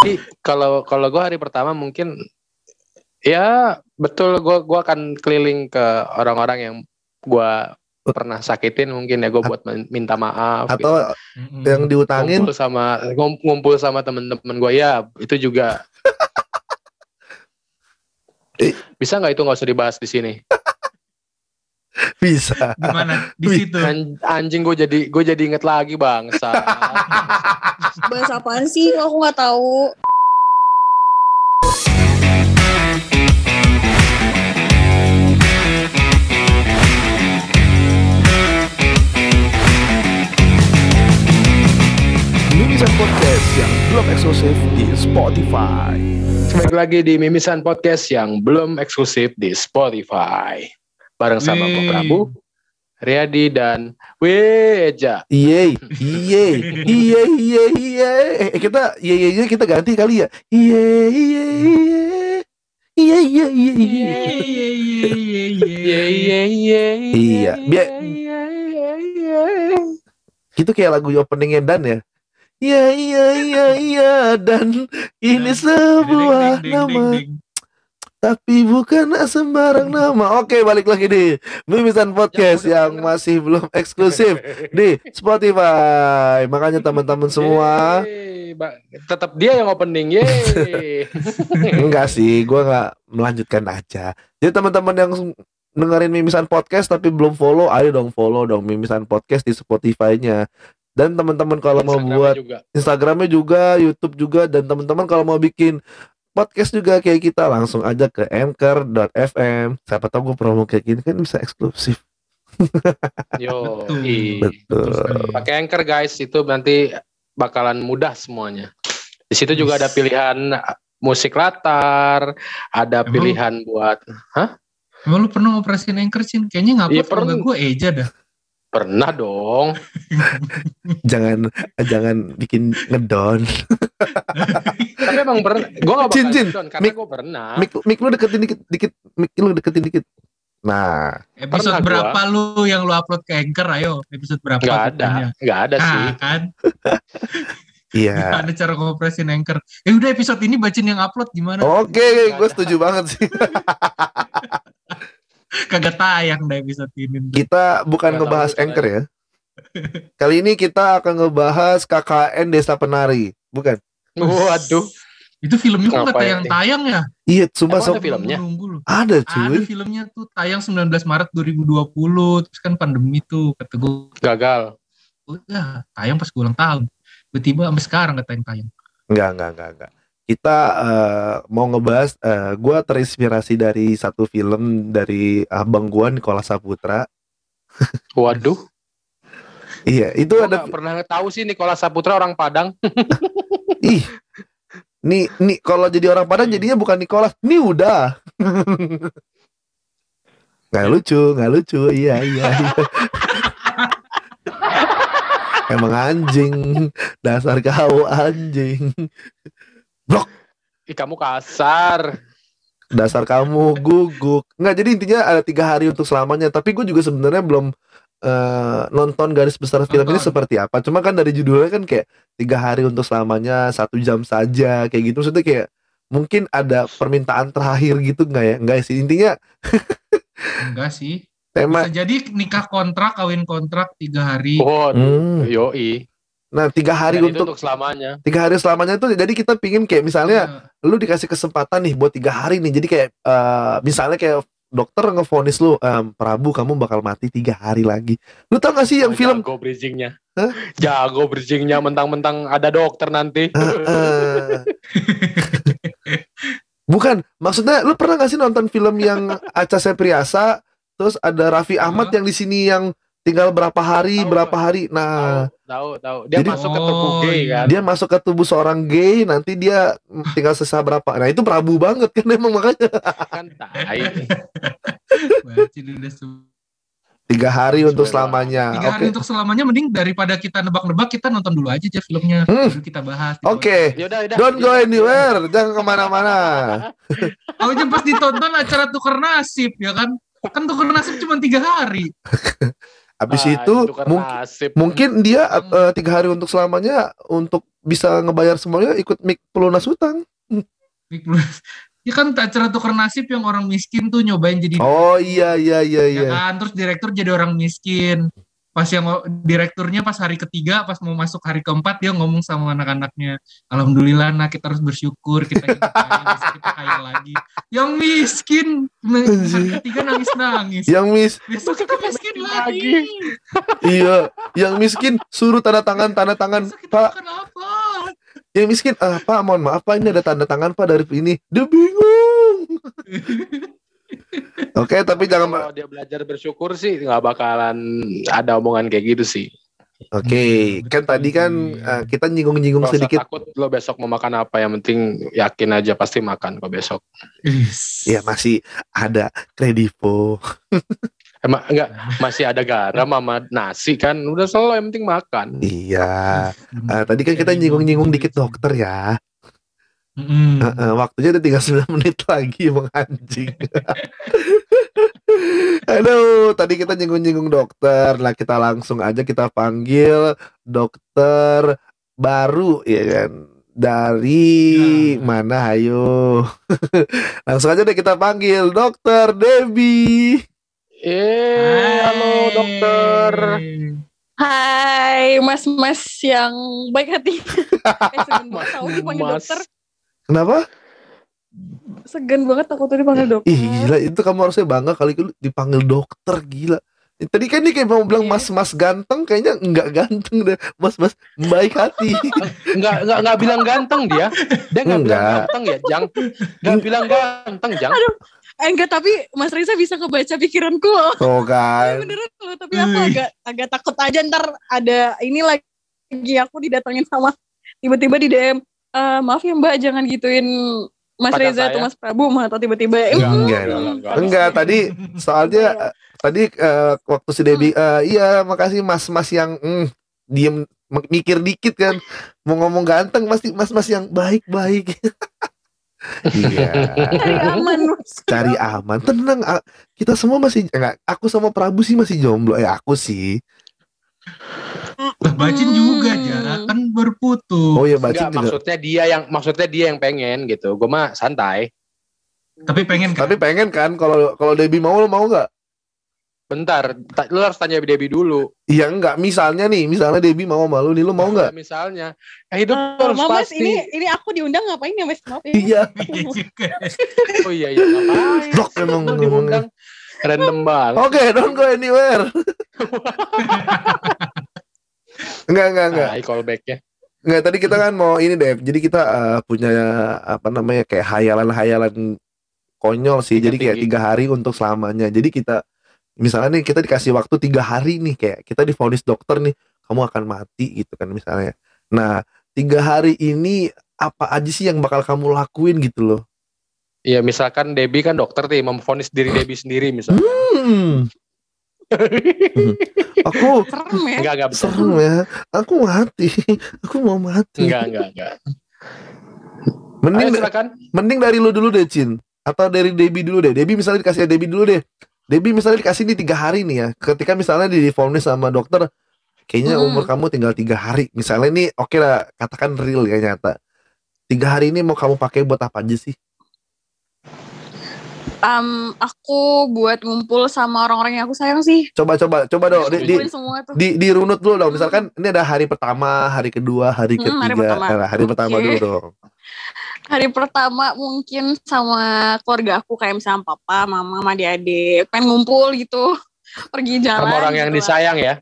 Jadi kalau kalau gue hari pertama mungkin ya betul gue gua akan keliling ke orang-orang yang gue pernah sakitin mungkin ya gue buat minta maaf gitu. Atau Mm-mm. yang diutangin ngumpul sama ngum- ngumpul sama temen-temen gue ya itu juga Eh. bisa nggak itu nggak usah dibahas di sini bisa. gimana di Wih, situ An- anjing gue jadi gue jadi inget lagi bangsa Bahas apaan sih? Aku nggak tahu. Mimisan Podcast yang belum eksklusif di Spotify. Balik lagi di Mimisan Podcast yang belum eksklusif di Spotify. Bareng sama Pak. Prabu, Riyadi, dan Weja. Iye, iye, iye, iye, iye. Eh, kita iye, iye, iye kita ganti kali ya. Iye, iye, iye. Iye, iye, iye, iye. Iya, iya, iya, iya, Iya, iya. iya, iya, Iya, biar- iya, iya, iya. Itu kayak lagu openingnya Dan ya. Iya, iya, iya, iya. Dan ini sebuah nama. Tapi bukan sembarang nama. Oke, balik lagi di Mimisan Podcast yang masih belum eksklusif di Spotify. Makanya teman-teman semua, tetap dia yang opening. Yeay. enggak sih, gua nggak melanjutkan aja. Jadi teman-teman yang dengerin Mimisan Podcast tapi belum follow, ayo dong follow dong Mimisan Podcast di Spotify-nya. Dan teman-teman kalau mau buat juga. Instagramnya juga, YouTube juga, dan teman-teman kalau mau bikin podcast juga kayak kita langsung aja ke anchor.fm. Siapa tahu gue promo kayak gini kan bisa eksklusif. Yo, Betul. pakai anchor guys itu nanti bakalan mudah semuanya. Di situ juga ada pilihan uh, musik latar, ada Emang? pilihan buat Emang lu pernah operasiin anchor Cin? Kayaknya Iya, kalau pernah. nggak gue Eja dah. Pernah dong. Jangan jangan bikin ngedon. Tapi emang pernah. Gue gak bakal Cin, down karena mik- gue pernah. Mik, mik lu deketin dikit, dikit. Mik lu deketin dikit. Nah, Episode Pernah gua. berapa lu yang lu upload ke anchor? Ayo, episode berapa? Gak ada, katanya? gak ada sih. Nah, kan? iya. Nggak ada cara ngoperasiin anchor. Eh udah episode ini bacain yang upload gimana? Oke, gue setuju banget sih. Kagak tayang dah episode ini. Kita bukan tahu ngebahas anchor ya. Kali ini kita akan ngebahas KKN Desa Penari, bukan? Waduh. Itu filmnya kok nggak Ngapain tayang-tayang ya? Iya, sok ada filmnya? Nunggu ada Ada cuy. filmnya tuh tayang 19 Maret 2020 Terus kan pandemi tuh Kata gue Gagal. "Udah, Tayang pas gue ulang tahun Tiba-tiba sampai sekarang gak tayang-tayang Enggak, enggak, enggak, enggak. Kita eh, mau ngebahas eh gua terinspirasi dari satu film dari abang gua Nikola Saputra. Waduh. Iya, itu Gue ada gak pernah tahu sih Nikola Saputra orang Padang. ih. Nih, nih kalau jadi orang Padang jadinya bukan Nikola, nih udah. Nggak lucu, nggak lucu. Iya, iya, iya. Emang anjing, dasar kau anjing. Ih, kamu kasar. dasar kamu guguk nggak jadi intinya ada tiga hari untuk selamanya tapi gue juga sebenarnya belum eh, nonton garis besar film ini Nonton. seperti apa cuma kan dari judulnya kan kayak tiga hari untuk selamanya satu jam saja kayak gitu maksudnya kayak mungkin ada permintaan terakhir gitu nggak ya nggak sih intinya Enggak sih tema Bisa jadi nikah kontrak Kawin kontrak tiga hari Waduh. Hmm. Yoi. Nah tiga hari Dan itu untuk untuk selamanya. tiga hari selamanya itu jadi kita pingin kayak misalnya Iya. lu dikasih kesempatan nih buat tiga hari nih jadi kayak eh, misalnya kayak dokter ngefonis lu em, Prabu kamu bakal mati tiga hari lagi lu tau gak sih yang Oh, film jago bridgingnya. Hah? Jago bridgingnya mentang-mentang ada dokter nanti. Heeh. bukan maksudnya lu pernah gak sih nonton film yang Aca Septriasa terus ada Raffi Ahmad Hah? yang di sini yang tinggal berapa hari Tahu, berapa hari. Nah Tahu, tahu. Dia Jadi- masuk ke tubuh Oh, gay iya. kan. dia masuk ke tubuh seorang gay nanti dia tinggal sisa berapa. Nah itu Prabu banget kan emang makanya. Kan tai. Tiga hari untuk selamanya. Tiga hari untuk selamanya Mending daripada kita nebak-nebak Kita nonton dulu aja aja filmnya. Hmm. Kita bahas oke. Yaudah, yaudah. don't go anywhere. Jangan ke mana-mana. Kalau pas ditonton acara tukar nasib ya kan? Kan tukar nasib cuma tiga hari Habis Ah, itu tukar mungkin nasib. mungkin dia eh, tiga hari untuk selamanya untuk bisa ngebayar semuanya ikut mik pelunas hutang. Big Plus. Ya kan acara tukar nasib yang orang miskin tuh nyobain jadi Oh iya iya iya ya iya. kan terus direktur jadi orang miskin pas yang direkturnya pas hari ketiga pas mau masuk hari keempat dia ngomong sama anak-anaknya alhamdulillah nah kita harus bersyukur kita kaya kita kaya lagi yang miskin hari ketiga nangis nangis Yang mis besok kita miskin lagi lagi. iya, yang miskin suruh tanda tangan tanda tangan Pak. Yang miskin ah Pak mohon maaf Pak ini ada tanda tangan Pak dari ini. Dia bingung. Oke tapi jangan Kalau dia belajar bersyukur sih nggak bakalan ada omongan kayak gitu sih. Oke, kan tadi kan eh, kita nyinggung-nyinggung sedikit. takut lo besok mau makan apa yang penting yakin aja pasti makan kok besok. Ya masih ada kredivo. Emang enggak masih ada garam sama nasi kan udah selalu yang penting makan. Iya. Eh, tadi kan kita nyinggung-nyinggung dikit dokter ya. Eh, eh, waktunya udah tinggal 9 menit lagi emang anjing. Aduh, tadi kita nyinggung-nyinggung dokter. Lah kita langsung aja kita panggil dokter baru ya kan. Dari Ya. mana ayo. langsung aja deh kita panggil dokter Debbie. Eh, halo dokter. Hai, mas-mas yang baik hati. eh, tahu dipanggil Mas. dokter. Kenapa? Segan banget aku tuh dipanggil dokter. Ih gila itu kamu harusnya bangga kali itu dipanggil dokter gila. Tadi kan dia kayak mau bilang Iya. mas-mas ganteng kayaknya enggak ganteng deh. Mas-mas baik hati. Enggak enggak enggak bilang ganteng dia. Dia enggak bilang Enggak. ganteng ya, Jang. Enggak bilang ganteng, Jang. Eh enggak, tapi Mas Reza bisa ngebaca pikiranku loh. Tuh Eh, kan. beneran loh, tapi aku agak agak takut aja ntar ada ini lagi aku didatengin sama tiba-tiba di DM. "Eh, maaf ya Mbak, jangan gituin Mas Pacar Reza saya. atau Mas Prabu mah atau tiba-tiba Enggak, Enggak, enggak, dong. enggak. Enggak tadi soalnya eh, tadi eh, waktu si Debbie eh, iya makasih mas-mas yang mm, diem mikir dikit kan mau ngomong ganteng pasti mas-mas yang baik-baik. iya. cari aman. Cari aman, tenang. ah, Kita semua masih enggak. Aku sama Prabu sih masih jomblo. Eh aku sih. Bacin juga Hmm. ya kan baru putus Oh ya Enggak, bacin juga. maksudnya dia yang maksudnya dia yang pengen gitu. Gue mah santai. tapi pengen kan Tapi pengen kan kalau kalau Debbie mau lo mau nggak? Bentar, ta- lu harus tanya Debbie dulu. Iya enggak. Misalnya nih, misalnya Debbie mau sama lu nih, lu mau nggak? Misalnya, eh, hidup tuh harus Mas, pasti. ini ini aku diundang ngapain ya Mas? Maaf ya. Iya. Iya juga. Oh iya iya ngapain? Blok emang diundang. Random banget. Oke, don't go anywhere. enggak, enggak, enggak. Nah, callbacknya. Enggak, tadi kita kan mau ini deh. Jadi kita eh, punya apa namanya kayak hayalan-hayalan konyol sih. Jadi kayak tiga hari untuk selamanya. Jadi kita misalnya nih kita dikasih waktu tiga hari nih kayak kita divonis dokter nih kamu akan mati gitu kan misalnya. Nah tiga hari ini apa aja sih yang bakal kamu lakuin gitu loh? Iya, misalkan Debbie kan dokter nih memvonis diri Debbie sendiri misalnya. Hmm. Aku Serem ya. Enggak, enggak betul. serem ya. Aku mati. Aku mau mati. Enggak, enggak, enggak. Mending Ayo silakan. mending dari lu dulu deh Cin atau dari Debbie dulu deh Debbie misalnya dikasih Debbie dulu deh Debbie misalnya dikasih nih tiga hari nih ya ketika misalnya di divonis sama dokter kayaknya Hmm. umur kamu tinggal tiga hari misalnya nih oke lah katakan real ya nyata tiga hari ini mau kamu pakai buat apa aja sih Em, aku buat ngumpul sama orang-orang yang aku sayang sih. coba coba coba dong di, di, di, dirunut dulu dong misalkan ini ada hari pertama hari kedua hari Hmm, ketiga hari pertama. Nah, hari pertama Oke. dulu dong Hari pertama mungkin sama keluarga aku kayak misalnya papa, mama, sama adik-adik. Pengen ngumpul gitu. Pergi jalan. Sama orang yang gitu lah. disayang ya.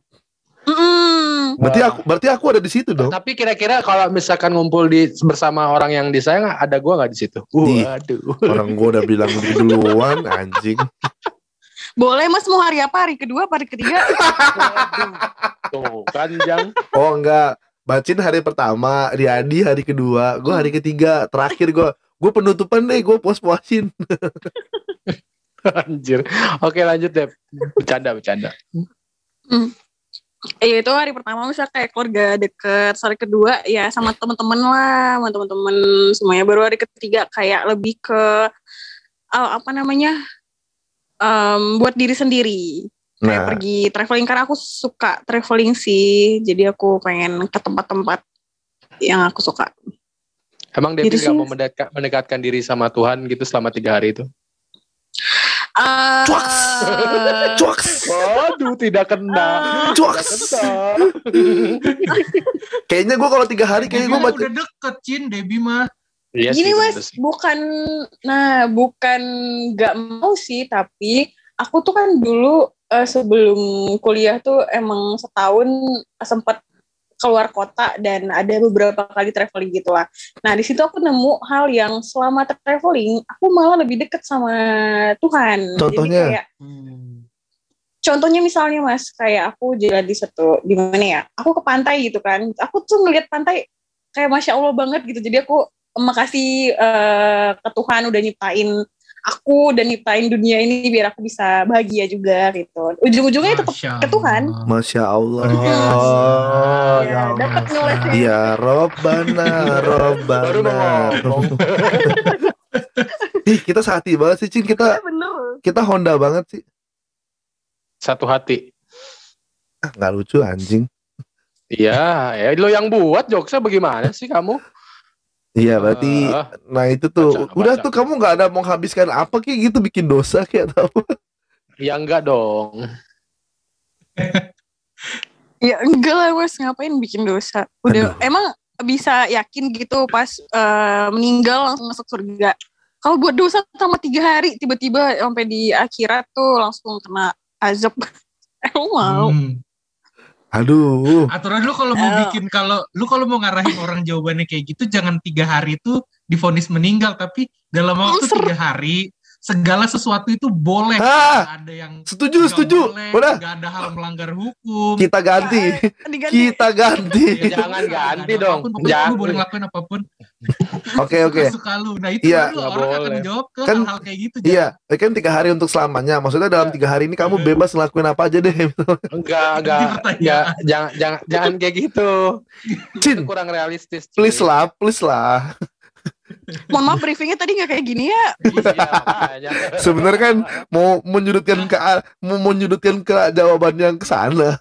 Mm-mm. berarti aku berarti aku ada di situ dong Tapi kira-kira kalau misalkan ngumpul di bersama orang yang disayang ada gua nggak di situ? Di- Waduh. orang gua udah bilang duluan anjing Boleh mas mau hari apa? Hari kedua hari ketiga? Waduh. Tuh kan Jang. Oh enggak, Bacin hari pertama, Riyadi hari kedua, gue hari ketiga, terakhir gue gue penutupan deh, gue puas puasin. Anjir. Oke lanjut deh. Bercanda bercanda. Iya itu hari pertama misalnya kayak keluarga deket. Hari kedua ya sama temen-temen lah, sama temen-temen semuanya. Baru hari ketiga kayak lebih ke eh, apa namanya? em, buat diri sendiri. kayak Nah, pergi traveling karena aku suka traveling sih jadi aku pengen ke tempat-tempat yang aku suka Emang Debbie Gitu sih. mau mendekat- mendekatkan diri sama Tuhan gitu selama tiga hari itu? Eh, Cuaks. cuaks, Waduh, tidak kena. cuaks. Kayaknya gue kalau tiga hari kayaknya gue baca. udah deket Cin Debbie mah Iya Gini sih, mas, bener sih. bukan, nah bukan nggak mau sih, tapi aku tuh kan dulu eh, sebelum kuliah tuh emang setahun sempat keluar kota dan ada beberapa kali traveling gitu lah. Nah di situ aku nemu hal yang selama traveling aku malah lebih deket sama Tuhan. Contohnya? Jadi kayak, contohnya misalnya mas, kayak aku jalan di satu di mana ya? Aku ke pantai gitu kan. Aku tuh ngeliat pantai kayak masya Allah banget gitu. Jadi aku makasih eh, ke Tuhan udah nyiptain aku dan nyiptain dunia ini biar aku bisa bahagia juga gitu. Ujung-ujungnya tetap ke Tuhan. Masya Allah. Biasa. ya, Allah. dapat nyolesnya. Ya Robbana, Baru Robbana. Ih, kita sehati banget sih, Cin. Kita Ya, bener. kita Honda banget sih. Satu hati. Ah, nggak lucu anjing. Iya, ya lo yang buat jokesnya bagaimana sih kamu? Iya, berarti Ah, nah itu tuh Baca, udah baca. tuh kamu nggak ada menghabiskan apa kayak gitu bikin dosa kayak tahu. ya enggak dong. Ya enggak lah mas, ngapain bikin dosa. Udah emang bisa yakin gitu pas eh, meninggal langsung masuk surga. Kalau buat dosa sama tiga hari tiba-tiba sampai di akhirat tuh langsung kena azab. Emang mau? Hmm. Aduh. Aturan lu kalau mau bikin kalau lu kalau mau ngarahin orang jawabannya kayak gitu jangan tiga hari itu difonis meninggal tapi dalam waktu tiga hari segala sesuatu itu boleh. Ah, ada yang setuju, setuju. boleh, Udah, nggak ada hal melanggar hukum. kita ganti. Diganti. Kita ganti. Ya, jangan ganti dong. apa pun, Jangan. Lu boleh ngelakuin apa pun. Oke, oke. Suka lu. Nah itu Iya. baru Nggak orang akan boleh. menjawab ke Kan- hal-hal kayak gitu. Iya, kan tiga hari untuk selamanya. Maksudnya dalam tiga hari ini kamu bebas ngelakuin apa aja deh. Enggak, enggak, enggak, jangan, jangan, jangan kayak gitu. Itu Cin, kurang realistis. cuy. please lah, please lah. Mohon maaf briefingnya tadi nggak kayak gini ya. Iya. Sebenarnya kan mau menyudutkan ke mau menyudutkan ke jawaban yang ke sana.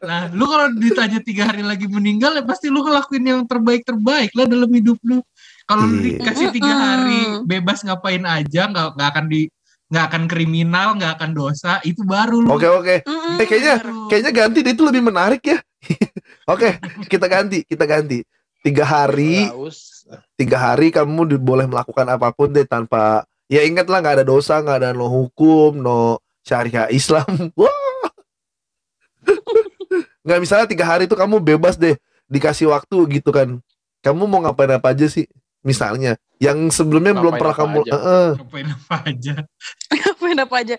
Nah, lu kalau ditanya tiga hari lagi meninggal ya pasti lu ngelakuin yang terbaik-terbaik lah dalam hidup lu. Kalau lu Iya. dikasih tiga hari bebas ngapain aja, nggak nggak akan di nggak akan kriminal, nggak akan dosa, itu baru lu. Oke, oke. Mm-mm. Eh, kayaknya Baru. kayaknya ganti deh itu lebih menarik ya. Oke, kita ganti, kita ganti. Tiga hari, usah. Tiga hari kamu boleh melakukan apa pun deh tanpa ya ingatlah nggak ada dosa, nggak ada no hukum, no syariah Islam. Wah. Nggak misalnya tiga hari itu kamu bebas deh dikasih waktu gitu kan. Kamu mau ngapain apa aja sih? Misalnya yang sebelumnya belum Ngapain pernah apa kamu aja. Heeh. Ngapain apa aja. Ngapain apa aja.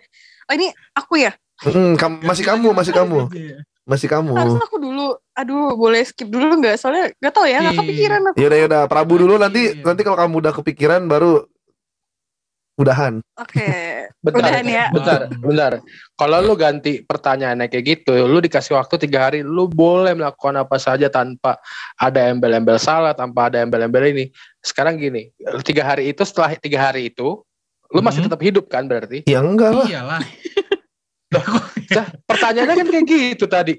Oh ini aku ya? Mm, kam- masih kamu, masih kamu, Aja ya. Masih kamu. Harusnya aku dulu. Aduh boleh skip dulu nggak? Soalnya nggak tahu ya nggak Iya. kepikiran aku. Yaudah yaudah Prabu dulu nanti Iya. nanti kalau kamu udah kepikiran baru udahan. Oke. Bentar, Udahan ya. bentar, bentar. Kalau lu ganti pertanyaannya kayak gitu, lu dikasih waktu tiga hari, lu boleh melakukan apa saja tanpa ada embel-embel salah, tanpa ada embel-embel ini. Sekarang gini, tiga hari itu setelah tiga hari itu, lu masih Hmm. tetap hidup kan berarti? Ya enggak lah. Iyalah. Nah, pertanyaannya kan kayak gitu tadi.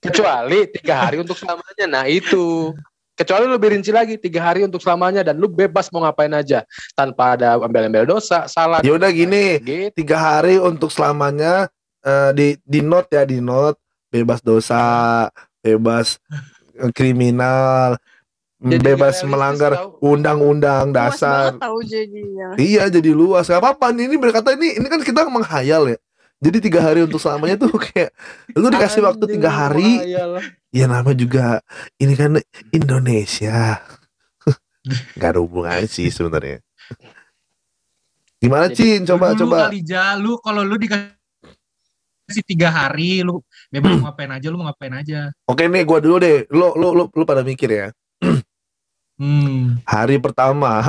Kecuali tiga hari untuk selamanya. Nah itu. Kecuali lu lebih rinci lagi tiga hari untuk selamanya dan lu bebas mau ngapain aja tanpa ada embel-embel dosa, salah. Ya udah gini, Gitu. tiga hari untuk selamanya eh, di di note ya di note bebas dosa, bebas kriminal, Jadi bebas melanggar undang-undang dasar. tahu jadinya. Iya jadi luas. Gak apa-apa nih ini berkata ini ini kan kita menghayal ya. Jadi tiga hari untuk selamanya tuh kayak lu dikasih waktu tiga hari. Ya nama juga ini kan Indonesia. Gak ada hubungan sih sebenarnya. Gimana Cin? Coba Lu coba. kali Ja, lu kalau lu dikasih tiga hari, lu bebas mau ngapain aja, lu mau ngapain aja. Oke nih gua dulu deh. Lu lu lu, lu pada mikir ya. Hmm. Hari pertama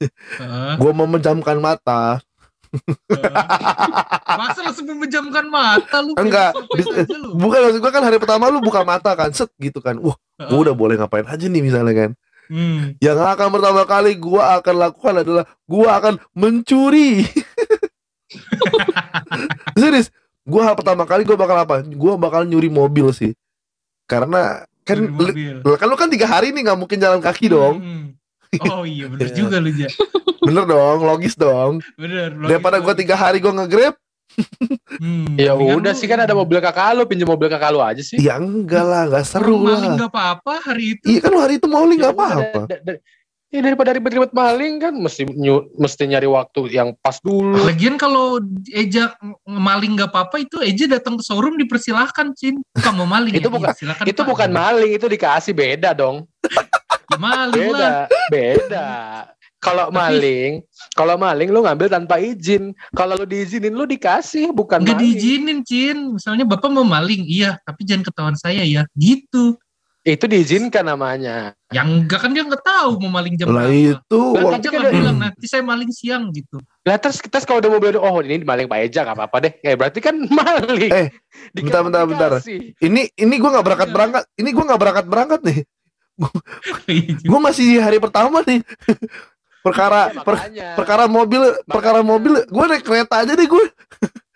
Heeh. gua memejamkan mata. Masa langsung memejamkan mata lu? Enggak, aja lu. Bukan maksud gua kan hari pertama lu buka mata kan, set gitu kan. Wah, gua udah boleh ngapain aja nih misalnya kan. Hmm. Yang akan pertama kali gua akan lakukan adalah gua akan mencuri. Serius, gue hal pertama kali gue bakal apa gue bakal nyuri mobil sih karena kan mobil. kan lu kan tiga hari nih nggak mungkin jalan kaki dong Hmm. Oh iya bener Iya. juga lu Ja. bener dong logis dong Bener. logis daripada gue tiga hari gue nge-grab Hmm, Ya mendingan udah lu- sih kan ada mobil kakak lu, pinjam mobil kakak lu aja sih. ya enggak lah nggak seru Orang maling lah nggak apa-apa hari itu. iya kan lu hari itu mau Ya nggak udah, apa-apa Ya daripada ribet-ribet maling kan mesti nyu- mesti nyari waktu yang pas dulu. Lagian kalau Eja ng- maling nggak apa-apa itu Eja datang ke showroom dipersilahkan Cin. Kamu maling Itu ya? bukan- silakan, Itu Pak. bukan maling, itu dikasih beda dong. Ya, maling lah. Beda, beda. Kalau maling, kalau maling lu ngambil tanpa izin. Kalau lu diizinin lu dikasih, bukan Nggak maling. diizinin Cin. Misalnya bapak mau maling, iya. Tapi jangan ketahuan saya ya. Gitu. Itu diizinkan namanya. Yang enggak kan dia nggak tahu mau maling jam lah berapa. itu Lah, Eja kan nggak ada- bilang nanti saya maling siang gitu. Lah terus kita kalau udah mobil oh ini maling Pak Eja gak apa-apa deh. Eh berarti kan maling. Eh, bentar, bentar, bentar. ini ini gue nggak berangkat Iya. berangkat ini gue nggak berangkat berangkat nih gue masih di hari pertama nih. Perkara Iya, per- makanya. perkara mobil perkara mobil gue naik kereta aja deh gue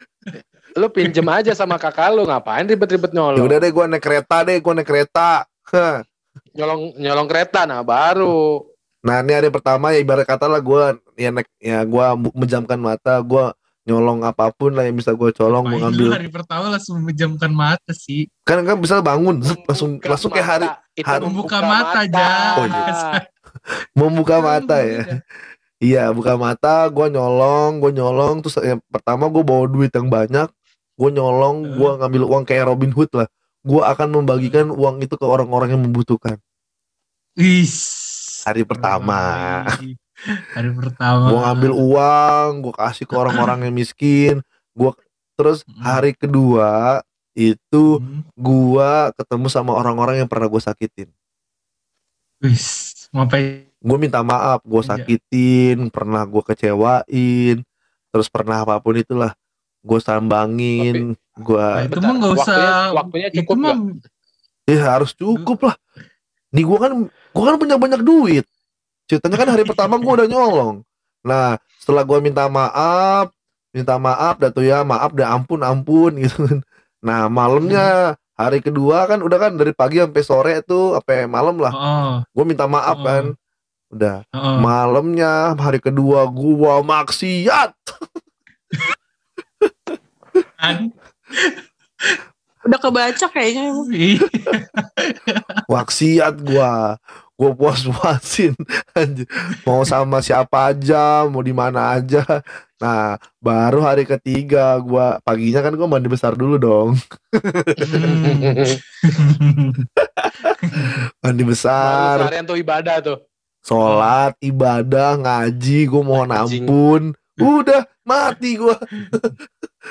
lu pinjem aja sama kakak lu ngapain ribet-ribet ya nyolong udah deh gue naik kereta deh gue naik kereta. Hah. nyolong nyolong kereta nah baru. Nah ini hari pertama ya ibarat kata lah gue ya naik ya gue menjamkan mata gue nyolong apa pun lah yang bisa gue colong gue Ngapain lu ngambil. hari pertama langsung menjamkan mata sih. kan kan bisa bangun zep, langsung Membuka langsung kayak hari. Itu hari- Membuka mata, Ja. Oh, iya. membuka mata ya. iya buka mata gue nyolong gue nyolong terus yang pertama gue bawa duit yang banyak gue nyolong gue ngambil uang kayak Robin Hood lah. Gue akan membagikan uang itu ke orang-orang yang membutuhkan. Is. hari pertama Hari pertama. gue ngambil uang gue kasih ke orang-orang yang miskin gue terus Hmm. hari kedua itu Hmm. gue ketemu sama orang-orang yang pernah gue sakitin Wis, ngapain? gue minta maaf gue Iya. sakitin pernah gue kecewain terus pernah apa pun itulah gue sambangin gue Nah, itu mah nggak usah. waktunya- waktunya itu cukup mah ya harus cukup lah nih gue kan gue kan punya banyak duit ceritanya kan hari pertama gue udah nyolong. Nah setelah gue minta maaf minta maaf dah tuh ya maaf dah ampun ampun gitu kan. Nah malamnya hari kedua kan udah kan dari pagi sampai sore tuh sampai malam lah. Oh, gue minta maaf Oh. kan. Udah. Oh. malamnya hari kedua gua maksiat. Kan? Udah kebaca kayaknya. Ih, maksiat gua gua puas puasin mau sama siapa aja mau di mana aja nah baru hari ketiga gua paginya kan gua mandi besar dulu dong Hmm. mandi besar Harian tuh ibadah tuh. sholat ibadah ngaji gua mohon Anjing. ampun udah mati gua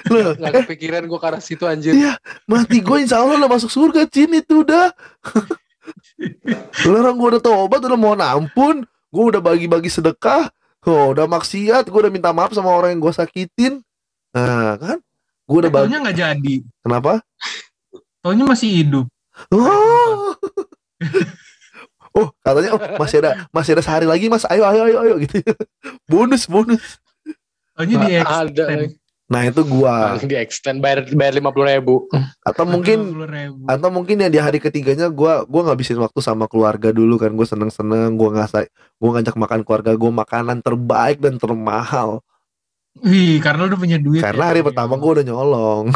Loh, Gak kepikiran gue ke arah situ anjir. Iya, mati gue insya Allah udah masuk surga Cin itu udah Lu orang gue udah tobat udah mohon ampun. Gue udah bagi-bagi sedekah. Oh udah maksiat Gue udah minta maaf sama orang yang gue sakitin. Nah kan? Gue udah bagi nggak jadi. Kenapa? Taunya masih hidup. Oh. Oh katanya oh, masih ada masih ada sehari lagi mas. Ayo ayo ayo ayo gitu. Bonus bonus. Taunya di ada. Nah itu gua di extend bayar bayar lima puluh ribu. atau mungkin atau mungkin ya di hari ketiganya gua gua ngabisin waktu sama keluarga dulu kan gue seneng seneng gue ngasih gue ngajak makan keluarga gue makanan terbaik dan termahal Wih, karena lu udah punya duit. karena ya. hari pertama gue udah nyolong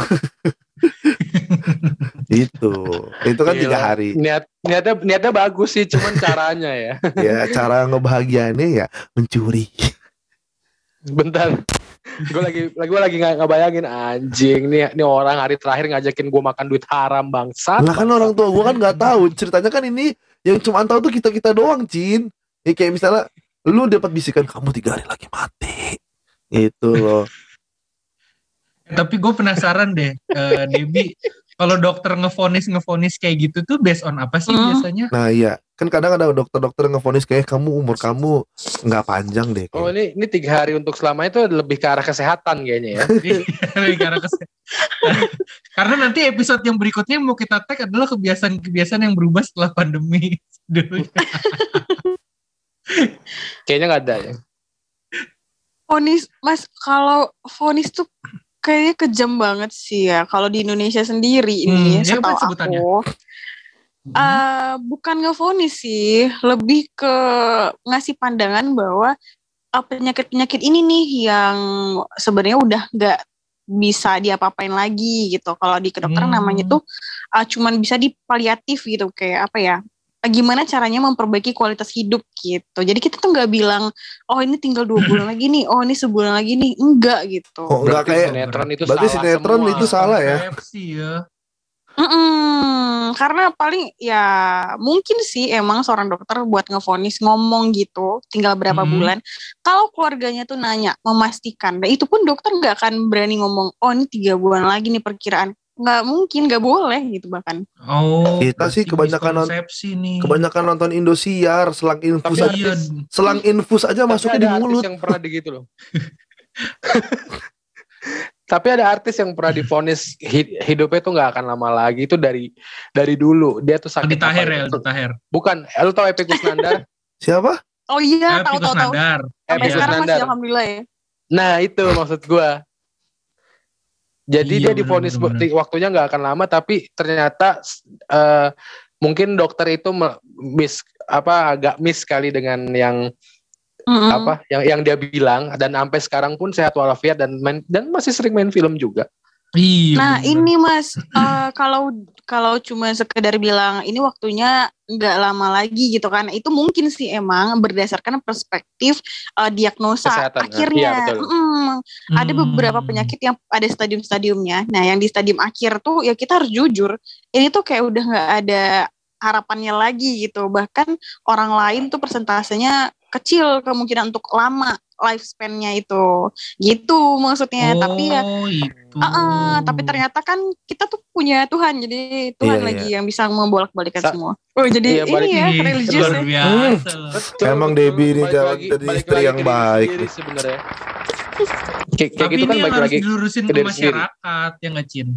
itu itu kan tiga hari Niat niatnya niatnya bagus sih, cuman caranya ya. ya cara ngebahagiaannya ya mencuri Bentar. Gue lagi lagi gue lagi nggak ngebayangin anjing nih nih orang hari terakhir ngajakin gue makan duit haram bangsat. lah kan orang tua gue kan nggak tahu. Ceritanya kan ini yang cuma tahu tuh kita kita doang cin. Ya kayak misalnya lu dapat bisikan kamu tiga hari lagi mati. Itu loh. Tapi gue penasaran deh, eh, Debbie, kalau dokter ngefonis ngefonis kayak gitu tuh based on apa sih Hmm. biasanya? Nah iya, kan kadang ada dokter-dokter ngevonis kayak kamu umur kamu nggak panjang deh. Oh kayak. ini ini tiga hari untuk selama itu lebih ke arah kesehatan kayaknya ya. karena kes- karena nanti episode yang berikutnya mau kita tag adalah kebiasaan-kebiasaan yang berubah setelah pandemi dulu. Kayaknya nggak ada ya. Fonis, Mas, kalau fonis tuh kayaknya kejam banget sih ya kalau di Indonesia sendiri ini Hmm, ya, setahu apa sebutannya? aku eh bukan ngevonis sih lebih ke ngasih pandangan bahwa eh, penyakit-penyakit ini nih yang sebenarnya udah nggak bisa diapa-apain lagi gitu kalau di kedokteran Hmm. namanya tuh eh, cuman bisa di paliatif gitu kayak apa ya gimana caranya memperbaiki kualitas hidup gitu jadi kita tuh nggak bilang oh ini tinggal dua bulan lagi nih oh ini sebulan lagi nih enggak gitu Oh, enggak Berarti kayak sinetron itu berarti salah sinetron semua. itu salah ya. Ya. Mm-mm, karena paling ya mungkin sih emang seorang dokter buat ngevonis ngomong gitu tinggal berapa Hmm. bulan kalau keluarganya tuh nanya memastikan dan itu pun dokter nggak akan berani ngomong oh ini tiga bulan lagi nih perkiraan nggak mungkin nggak boleh gitu bahkan Oh, Kita sih kebanyakan non- miskonsepsi nih. Kebanyakan nonton Indosiar, selang infus Tapi aja, Iya. selang infus aja Tapi masuknya ada di mulut. yang pernah digitu loh. Tapi ada artis yang pernah divonis hi- hidupnya tuh nggak akan lama lagi itu dari dari dulu dia tuh sakit Aldi apa ya, itu? Aldi Taher. Bukan, lu tau Epi Kusnandar? Siapa? oh iya tahu tahu tahu sampai Epi sekarang masih Kusnandar. alhamdulillah ya Nah itu maksud gua. Jadi Iya, dia bener, divonis bener, waktunya nggak akan lama tapi ternyata eh, mungkin dokter itu miss apa agak miss sekali dengan yang Mm-mm. apa yang yang dia bilang dan sampai sekarang pun sehat walafiat dan main dan masih sering main film juga. Iya. Nah bener. ini mas, eh, kalau kalau cuma sekedar bilang ini waktunya nggak lama lagi gitu kan, itu mungkin sih emang berdasarkan perspektif eh, diagnosa Kesehatan, akhirnya. iya, betul. mm, Ada Hmm. beberapa penyakit yang ada stadium-stadiumnya. Nah yang di stadium akhir tuh ya kita harus jujur, ini tuh kayak udah nggak ada harapannya lagi gitu. Bahkan orang lain tuh persentasenya kecil kemungkinan untuk lama lifespan-nya itu, gitu maksudnya. Tapi ya Oh, itu. Ah, tapi ternyata kan kita tuh punya Tuhan, jadi Tuhan Iya, lagi yang bisa membolak-balikan Sa- semua. Oh, jadi Iya, balik- ini ya religius ya. biasa. Emang Debbie ini jalan jadi istri yang baik sebenarnya. Kayak, gitu ini kan yang balik harus lagi. dilurusin ke masyarakat, ya nggak Cin?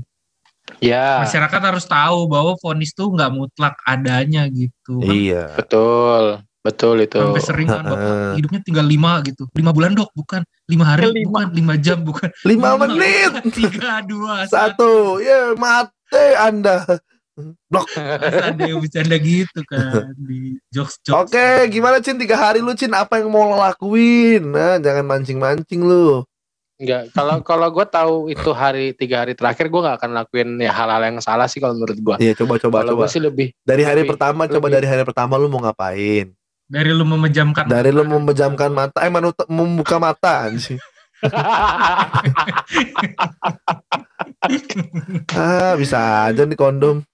Ya, Masyarakat harus tahu bahwa vonis tuh nggak mutlak adanya gitu. Kan Iya. betul, betul itu. Sampai sering kan bapak hidupnya tinggal lima gitu, lima bulan dok, bukan lima hari, Lima. bukan lima jam, bukan Lima menit. tiga dua satu. Satu. Ya, mati Anda. Blok. Masa ada yang bercanda gitu kan di jokes jokes. Oke, gimana Cin? Tiga hari lu Cin, apa yang mau lo lakuin? Nah, jangan mancing-mancing lu. Enggak, kalau kalau gue tahu itu hari tiga hari terakhir gue nggak akan lakuin ya hal-hal yang salah sih kalau menurut gue. Iya, coba coba Kalau coba. sih lebih Dari hari lebih- pertama, coba lebih- dari hari pertama lu mau ngapain? Dari lu memejamkan. Dari lu memejamkan mata, eh manut- membuka mata anjing. Ah, bisa aja nih kondom.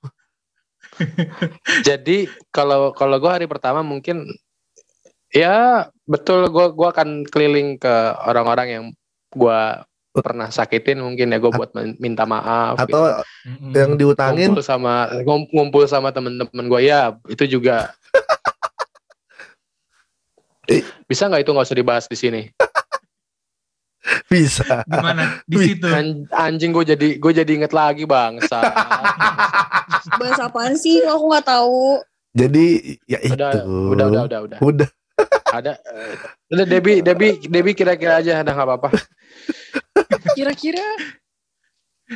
Jadi kalau kalau gue hari pertama mungkin ya betul gue gua akan keliling ke orang-orang yang gue pernah sakitin mungkin ya gue buat minta maaf gitu. Atau Mm-mm. yang diutangin ngumpul sama ngum- ngumpul sama temen-temen gue ya itu juga. bisa nggak itu nggak usah dibahas di sini di bisa. mana? Di situ. An- anjing gue jadi gue jadi inget lagi bangsa Bahas apaan sih? Aku nggak tahu. Jadi ya itu. udah udah udah udah udah Udah. ada eh, udah Debi Debi Debi kira-kira aja ada nggak apa-apa Kira-kira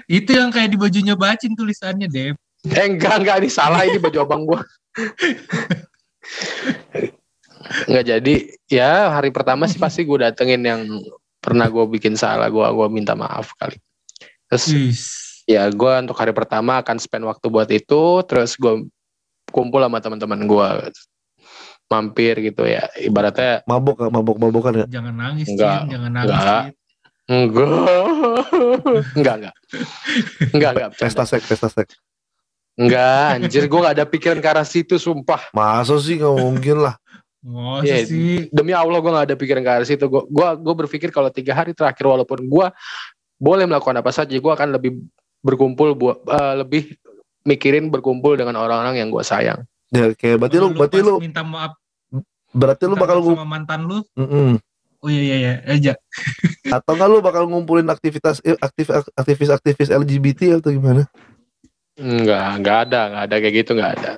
Itu yang kayak di bajunya bacin tulisannya deh. eh enggak enggak ini salah ini baju abang gue Enggak jadi ya hari pertama sih pasti gue datengin yang pernah gue bikin salah gue gua minta maaf kali terus Wis. ya gue untuk hari pertama akan spend waktu buat itu terus gue kumpul sama teman-teman gue mampir gitu ya ibaratnya Mabok nggak? mabok mabokan nggak? Jangan nangis, Enggak, Cin. Jangan nangis. enggak. Enggak enggak enggak enggak enggak. Pesta sek, pesta sek. enggak anjir gue gak ada pikiran ke arah situ sumpah Masa sih nggak mungkin lah. Masa Iya, sih? demi Allah gue gak ada pikiran ke arah situ gue gua, gua berpikir kalau tiga hari terakhir walaupun gue boleh melakukan apa saja gue akan lebih berkumpul buat eh, lebih mikirin berkumpul dengan orang-orang yang gue sayang Ya kayak berarti lu, berarti pas lu, minta maaf berarti lu bakal sama mantan lu. Mm-mm. Oh iya iya iya, aja. atau nggak lu bakal ngumpulin aktivitas eh, aktif aktivis aktivis LGBT atau gimana? Enggak, enggak ada, enggak ada kayak gitu, enggak ada.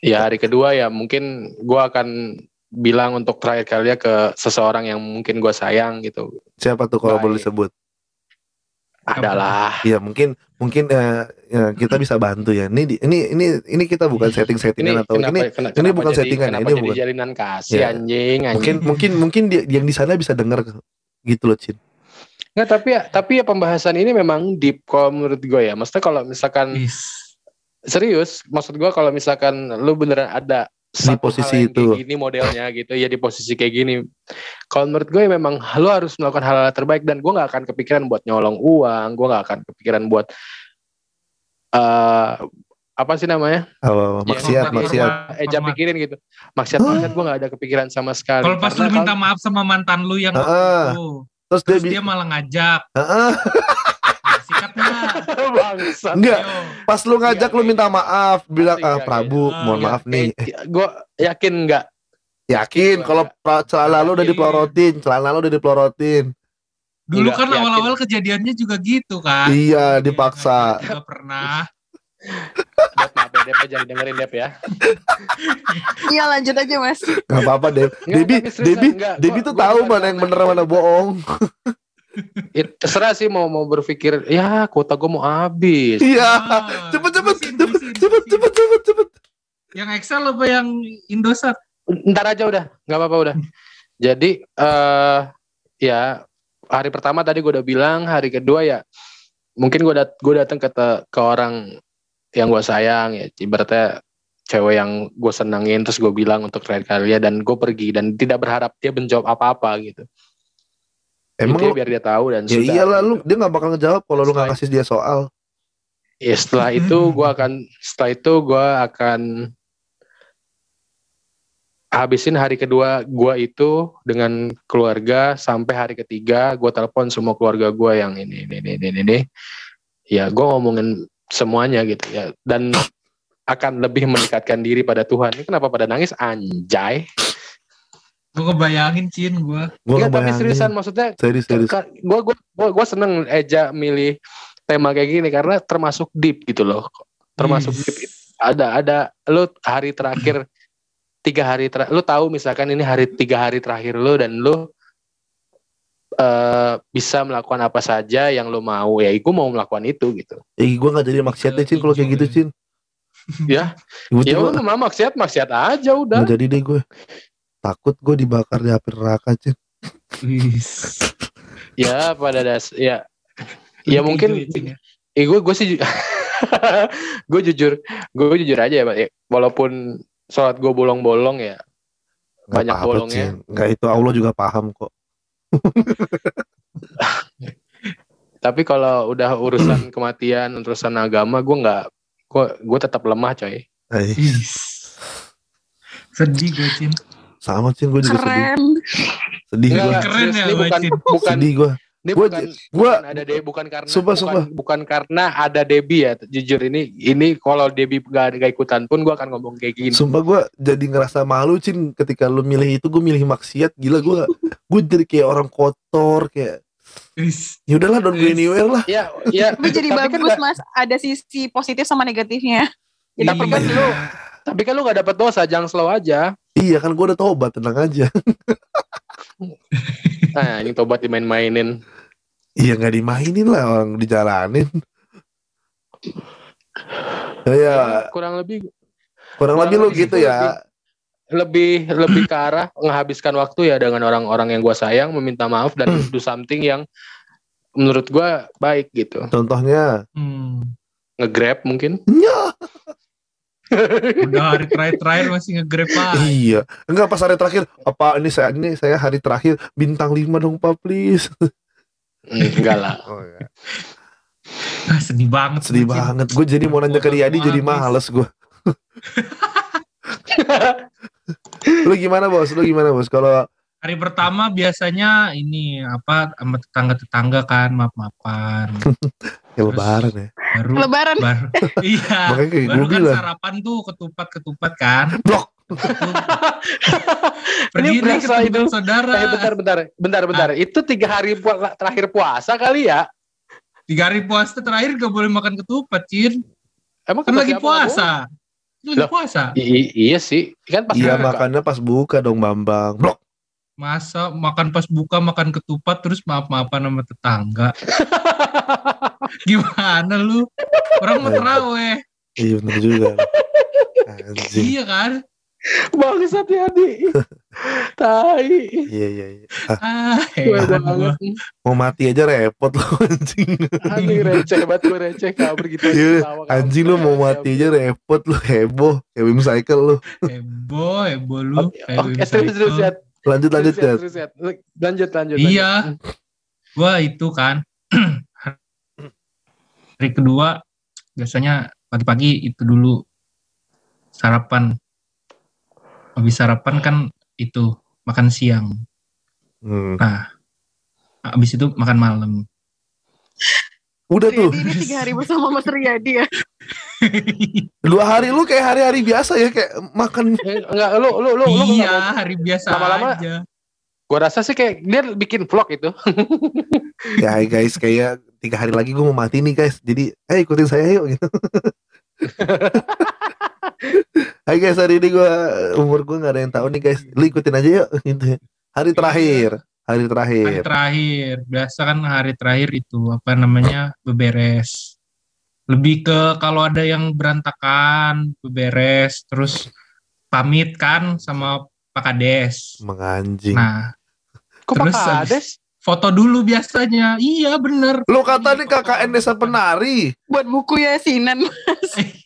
Ya hari kedua ya mungkin gua akan bilang untuk terakhir kalinya ke seseorang yang mungkin gua sayang gitu. Siapa tuh kalau boleh disebut? adalah Iya mungkin mungkin eh, ya, kita bisa bantu ya. Ini di- ini ini ini kita bukan setting settingan atau kenapa, ini kena- ini kenapa bukan jadi- settingan ya, kenapa ini jadi bukan. jalinan kasih Ya. anjing anjing mungkin mungkin mungkin dia, yang di sana bisa dengar gitu loh Cin. Nggak, tapi ya tapi ya pembahasan ini memang deep kalau menurut gue ya maksudnya kalau misalkan Is. Serius maksud gue kalau misalkan lu beneran ada satu posisi hal yang itu. kayak gini modelnya gitu ya di posisi kayak gini kalau menurut gue memang lu harus melakukan hal-hal terbaik dan gue nggak akan kepikiran buat nyolong uang gue nggak akan kepikiran buat eh apa sih namanya Oh, Ya, maksiat hormat, maksiat. Eja pikirin gitu maksiat maksiat gue nggak ada kepikiran sama sekali Kalau pas lu minta maaf sama mantan lu yang Heeh. itu, Terus dia, terus bi- dia malah ngajak, Heeh. sikat nggak? Bangsat. Enggak. Pas lu ngajak lu minta maaf, bilang ah enggak, Prabu, mohon maaf nih. Gue yakin nggak yakin Gua kalau pra- celana lu udah dipelorotin, celana lu udah dipelorotin. Dulu kan awal-awal kejadiannya juga gitu kan. Iya, dipaksa. Juga pernah. Dep, maaf ya, Dep, ya, jangan dengerin Dep ya Iya lanjut aja mas. Gak apa-apa Deb. Nggak, Debi, Debi. Debi Gua- tuh gua tahu mana yang bener mana bohong. Ya, terserah sih mau mau berpikir ya kuota gue mau habis Iya. Ah, Cepet cepet cepet cepet cepet cepet cepet. Yang Excel apa yang Indosat? ntar aja udah nggak apa-apa udah jadi eh ya hari pertama tadi gue udah bilang hari kedua ya mungkin gue dat gue datang ke ke orang yang gue sayang ya ibaratnya cewek yang gue senangin terus gue bilang untuk terakhir kali ya dan gue pergi dan tidak berharap dia menjawab apa-apa gitu Emang Intinya lu, biar dia tahu dan ya sudah iyalah gitu. lu dia nggak bakal ngejawab kalau lu nggak kasih dia soal. ya setelah itu gue akan setelah itu gue akan habisin hari kedua gue itu dengan keluarga sampai hari ketiga gue telepon semua keluarga gue yang ini ini ini ini, ini. ya gue ngomongin semuanya gitu ya dan akan lebih mendekatkan diri pada Tuhan ini kenapa pada nangis anjay Gue kebayangin Cin gue. Gua Nggak, tapi seriusan maksudnya Serius serius. gue gue gue seneng Eja milih tema kayak gini karena termasuk deep gitu loh termasuk Is. deep ada ada lu hari terakhir tiga hari terakhir lu tahu misalkan ini hari tiga hari terakhir lu dan lu eh bisa melakukan apa saja yang lu mau ya gue mau melakukan itu gitu Eh gue nggak jadi maksiat deh Cin kalau kayak gitu Cin. ya Gue ya udah maksiat maksiat aja udah nggak jadi deh gue. Takut gue dibakar di api neraka. Is. ya pada das ya ya mungkin Gitu ya, ya. eh gue gue sih gue jujur gue jujur aja ya Pak. Ya, walaupun sholat gue bolong-bolong ya Nggak Banyak apa-apa, bolongnya. Nggak itu Allah juga paham kok. tapi kalau udah urusan kematian urusan agama gue nggak gue gue tetap lemah coy Eh. Sedih gue Cin. Sama Cin gue juga sedih. Keren. Sedih Enggak, gue. Keren ya, ini bukan bukan Sedih gue. ini Gua- bukan Gue bukan ada Debbie bukan karena Sumpah, bukan, sumpah. bukan karena ada Debbie ya jujur ini ini kalau Debbie gak, gak ikutan pun gue akan ngomong kayak gini Sumpah gue jadi ngerasa malu Cin ketika lu milih itu gue milih maksiat gila gue gue jadi kayak orang kotor kayak ya udahlah don't go anywhere lah ya ya Tapi jadi kan bagus nggak- mas. Ada sisi positif sama negatifnya. Jadi tapi Iya. kan lu tapi kan lu gak dapet dosa jangan slow aja iya kan gue udah tobat tenang aja. Nah ini tobat dimain-mainin. Iya nggak dimainin lah orang dijalanin. Ya, ya. Kurang lebih kurang lebih lu lebih gitu itu ya. lebih lebih ke arah menghabiskan waktu ya dengan orang-orang yang gue sayang meminta maaf dan Hmm. do something yang menurut gue baik gitu. Contohnya? Hmm. nge-grab mungkin. Ya Udah hari terakhir-terakhir masih nge-grab aja. iya. Enggak pas hari terakhir apa ini saya ini saya hari terakhir bintang 5 dong pak please. Hmm, enggak lah. Oh, ya. Ah, sedih banget. sedih banget. Gue jadi mau nanya ke Riyadi jadi males gue lu gimana bos? Lu gimana bos? Kalau Hari pertama biasanya ini apa sama tetangga-tetangga kan maaf-maafan. ya lebaran ya Baru Lebaran. baru iya. makanya Baru kan bilang sarapan tuh ketupat-ketupat kan. blok Pergi nih berasa itu- saudara. eh bentar bentar bentar bentar itu tiga hari pu- terakhir puasa kali ya Tiga hari puasa terakhir gak boleh makan ketupat, Cin. emang Kan lagi puasa. Kan lagi Loh. puasa. I- iya sih kan pas iya makannya pas buka dong Bambang blok Masa makan pas buka makan ketupat terus maaf-maafan sama tetangga. Gimana lu? Orang mau teraweh. Iya bener juga. Anjing. Iya kan? Bangsat ya di. Tai. Iya iya iya. Ah, Gue banget. Mau mati aja repot lu anjing. Anjing receh banget gue receh kabur gitu. Iya, anjing lu mau mati aja repot lu heboh kayak Wim Cycle lu. Heboh, heboh lu. Oke, terus terus ya. Lanjut lanjut ya. Lanjut lanjut. Iya. Gua itu kan. Hari kedua biasanya pagi-pagi itu dulu sarapan. Habis sarapan kan itu makan siang. Hmm. Nah, habis itu makan malam. Udah tuh. Ini tiga hari bersama Mas Riyadi ya. Dua hari lu kayak hari-hari biasa ya kayak makan Eh, Enggak, lu lu lu lu iya, mau- hari biasa Lama-lama- aja. Gua rasa sih kayak dia bikin vlog itu. ya guys kayak tiga hari lagi gue mau mati nih guys. Jadi eh ikutin saya yuk gitu. Hai guys hari ini gue umur gue nggak ada yang tahu nih guys. Lu ikutin aja yuk gitu. Hari terakhir. Hari Hari terakhir. Terakhir, biasa kan hari terakhir itu apa namanya beberes. Lebih ke kalau ada yang berantakan, beberes, terus pamit kan sama Pak Kades. menganjing Nah, Kok Terus Pak Kades? Foto dulu biasanya. Iya bener. lu kata nih KKN desa penari Buat buku ya Sinan.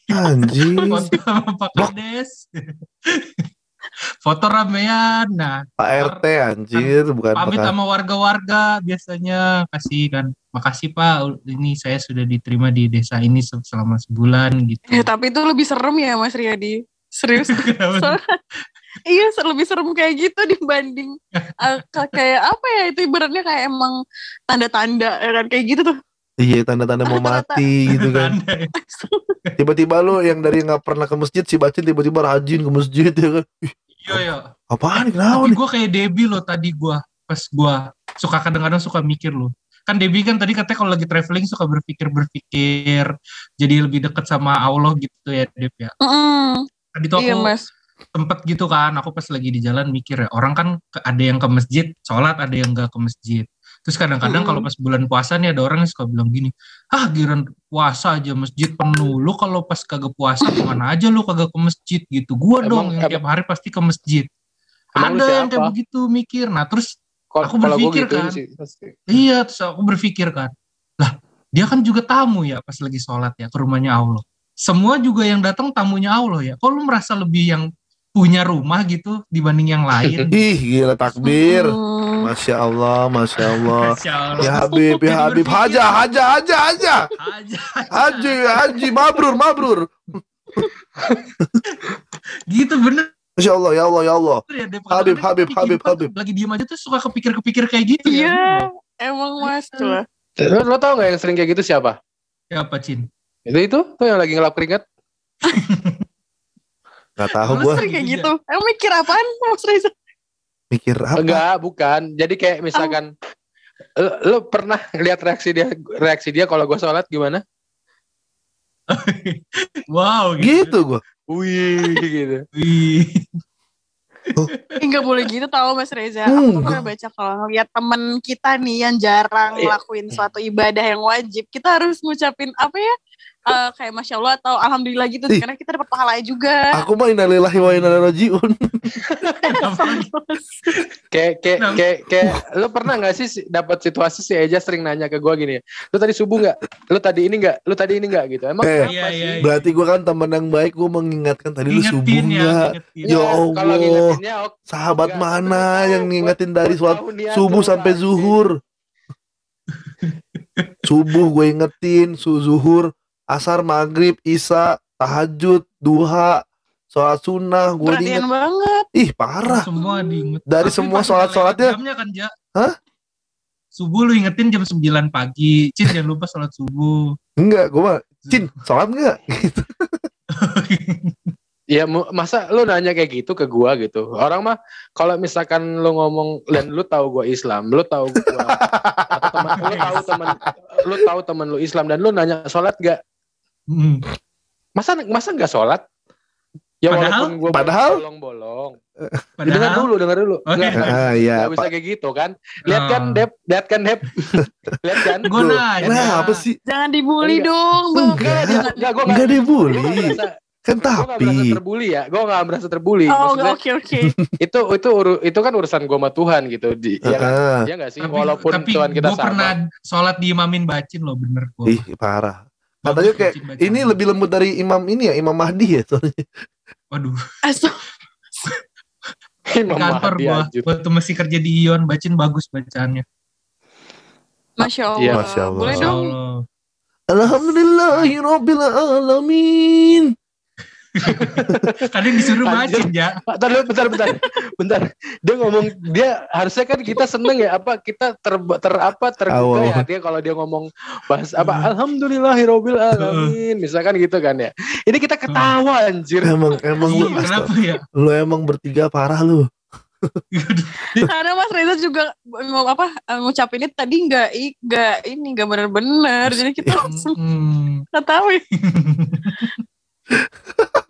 anjing Foto sama Pak Kades. foto ramean. Nah, Pak RT anjir bukan pamit Pak sama warga-warga biasanya kasih kan makasih Pak ini saya sudah diterima di desa ini se- selama sebulan gitu Eh, tapi itu lebih serem ya Mas Riyadi. Serius. Iya lebih serem kayak gitu dibanding ka- kayak apa ya itu ibaratnya kayak emang tanda-tanda ya kan? Kayak gitu tuh. iya tanda-tanda mau mati gitu kan. Ya. tiba-tiba lu yang dari nggak pernah ke masjid si bacin tiba-tiba rajin ke masjid ya kan? Iya ya apaan? Nih kenapa tapi nih? gue kayak Debbie loh tadi gue pas gue suka kadang-kadang suka mikir loh. Kan Debbie kan tadi katanya kalau lagi traveling suka berpikir-berpikir jadi lebih dekat sama Allah gitu ya Deb ya. Mm-mm. tadi tuh Iya aku Mas. Sempet gitu kan aku pas lagi di jalan mikir ya orang kan ada yang ke masjid sholat ada yang gak ke masjid. Terus kadang-kadang kalau pas bulan puasa nih ada orang yang suka bilang gini ah giran puasa aja masjid penuh lu kalau pas kagak puasa ke mana aja lu kagak ke masjid? Gitu gua Emang- dong yang tiap hari pasti ke masjid. Emang ada yang kayak begitu mikir. Nah terus Kalau Aku kalau berpikir gituin kan. sih, iya terus aku berpikir kan lah dia kan juga tamu ya pas lagi sholat ya ke rumahnya Allah. Semua juga yang datang tamunya Allah ya. Kok lu merasa lebih yang punya rumah gitu dibanding yang lain ih gila takbir Mm. Masya Allah, Masya Allah. Masya Allah. Ya Habib, ya Habib, haja, haja, haja, haja, aja haji, haji, mabrur, mabrur. gitu bener Masya Allah, ya Allah, ya Allah. ya. Habib, Habib, Habib, Habib. Lagi diem aja tuh suka kepikir-kepikir kayak gitu Iya, ya. emang Mas tuh lah. Lo, lo tau gak yang sering kayak gitu siapa? Siapa Cin? Itu itu tuh yang lagi ngelap keringat. Gak tahu Sering kayak gitu. Emang mikir apaan Mas Reza? mikir apa. Enggak, bukan. Jadi kayak misalkan lo, lo pernah lihat reaksi dia reaksi dia kalau gue sholat gimana? Wow Gitu gua. Wih gitu. Wih. Enggak boleh gitu tahu Mas Reza. Aku tuh pernah baca kalau ngeliat temen kita nih yang jarang Iya. ngelakuin suatu ibadah yang wajib, kita harus ngucapin apa ya? Eh, kayak masya Allah atau alhamdulillah gitu Ih. karena kita dapat pahala juga. Aku mah innalillahi wa inna ilaihi rajiun. Kayak kayak kayak kayak lo pernah nggak sih si- dapat situasi si Eja sering nanya ke gue gini, lo tadi subuh nggak? Lo tadi ini nggak? Lo tadi ini nggak gitu? Emang Eh. Iya, sih? iya, iya. Berarti gua kan teman yang baik, gua mengingatkan tadi lu subuh Ingetin ya, enggak? ingetin. Ya Kalau Allah. ngingetinnya oke. Sahabat Enggak, mana tahu, yang ngingetin dari gua sholat tahu niat subuh sampai zuhur? subuh gue ingetin, su zuhur, asar, maghrib, isya, tahajud, duha, sholat sunnah, gue Perhatian inget. banget. Ih parah. Semua diinget. Dari Tapi semua pas udah sholat-sholatnya. lewat Jamnya kan, Ja? Hah? Subuh lu ingetin jam 9 pagi. Cin jangan lupa sholat subuh. Enggak, gue mah, Cin, sholat enggak? Iya, mu- masa lu nanya kayak gitu ke gua gitu. Orang mah kalau misalkan lu ngomong dan lu tahu gua Islam, lu tahu gua atau teman lu tahu teman lu tahu teman lu Islam dan lu nanya sholat gak? Hmm. Masa masa nggak sholat? Ya Padahal- walaupun gua padahal- bolong-bolong. dengar dulu, dengar dulu. Oh, Nggak, iya. nggak- Ah, iya. nggak bisa kayak gitu kan. Lihat kan, Ah. Dep, lihat kan, Dep. lihat kan. Gue nanya. Nah, apa sih? Jangan dibully Enggak. dong. Enggak, Jangan. Enggak, gue Enggak nggak dibully. Gue Kan gua nggak merasa tapi terbully ya. Gue nggak merasa terbully. Oh, oke oke. itu itu uru- itu kan urusan gue sama Tuhan gitu. Di, ya kan? Ah, Iya nggak sih? Tapi, Walaupun tapi Tuhan kita gue pernah sama. sholat diimamin bacin loh bener gue. ih parah. Katanya kayak ini lebih lembut dari Imam ini ya, Imam Mahdi ya soalnya. Waduh, Astag- Imam kantor Mahdi anjir. waktu masih kerja di Ion bacin bagus bacaannya. Masya Allah. Iya. Masya Allah. Boleh dong. Allah. Alhamdulillahirabbil alamin. Kadang disuruh Anjir. bacin ya. Bentar, dulu, bentar, bentar, bentar. Dia ngomong, dia harusnya kan kita seneng ya, apa kita ter, ter apa Awal. ya hatinya kalau dia ngomong bahas apa Alhamdulillahirobbil alamin, misalkan gitu kan ya. Ini kita ketawa anjir. Emang emang Iya, lu, kenapa ya? lu emang bertiga parah lu. Karena Mas Reza juga ngomong apa ngucapinnya tadi nggak i- nggak ini nggak benar-benar. Jadi kita langsung Hmm. nggak tahu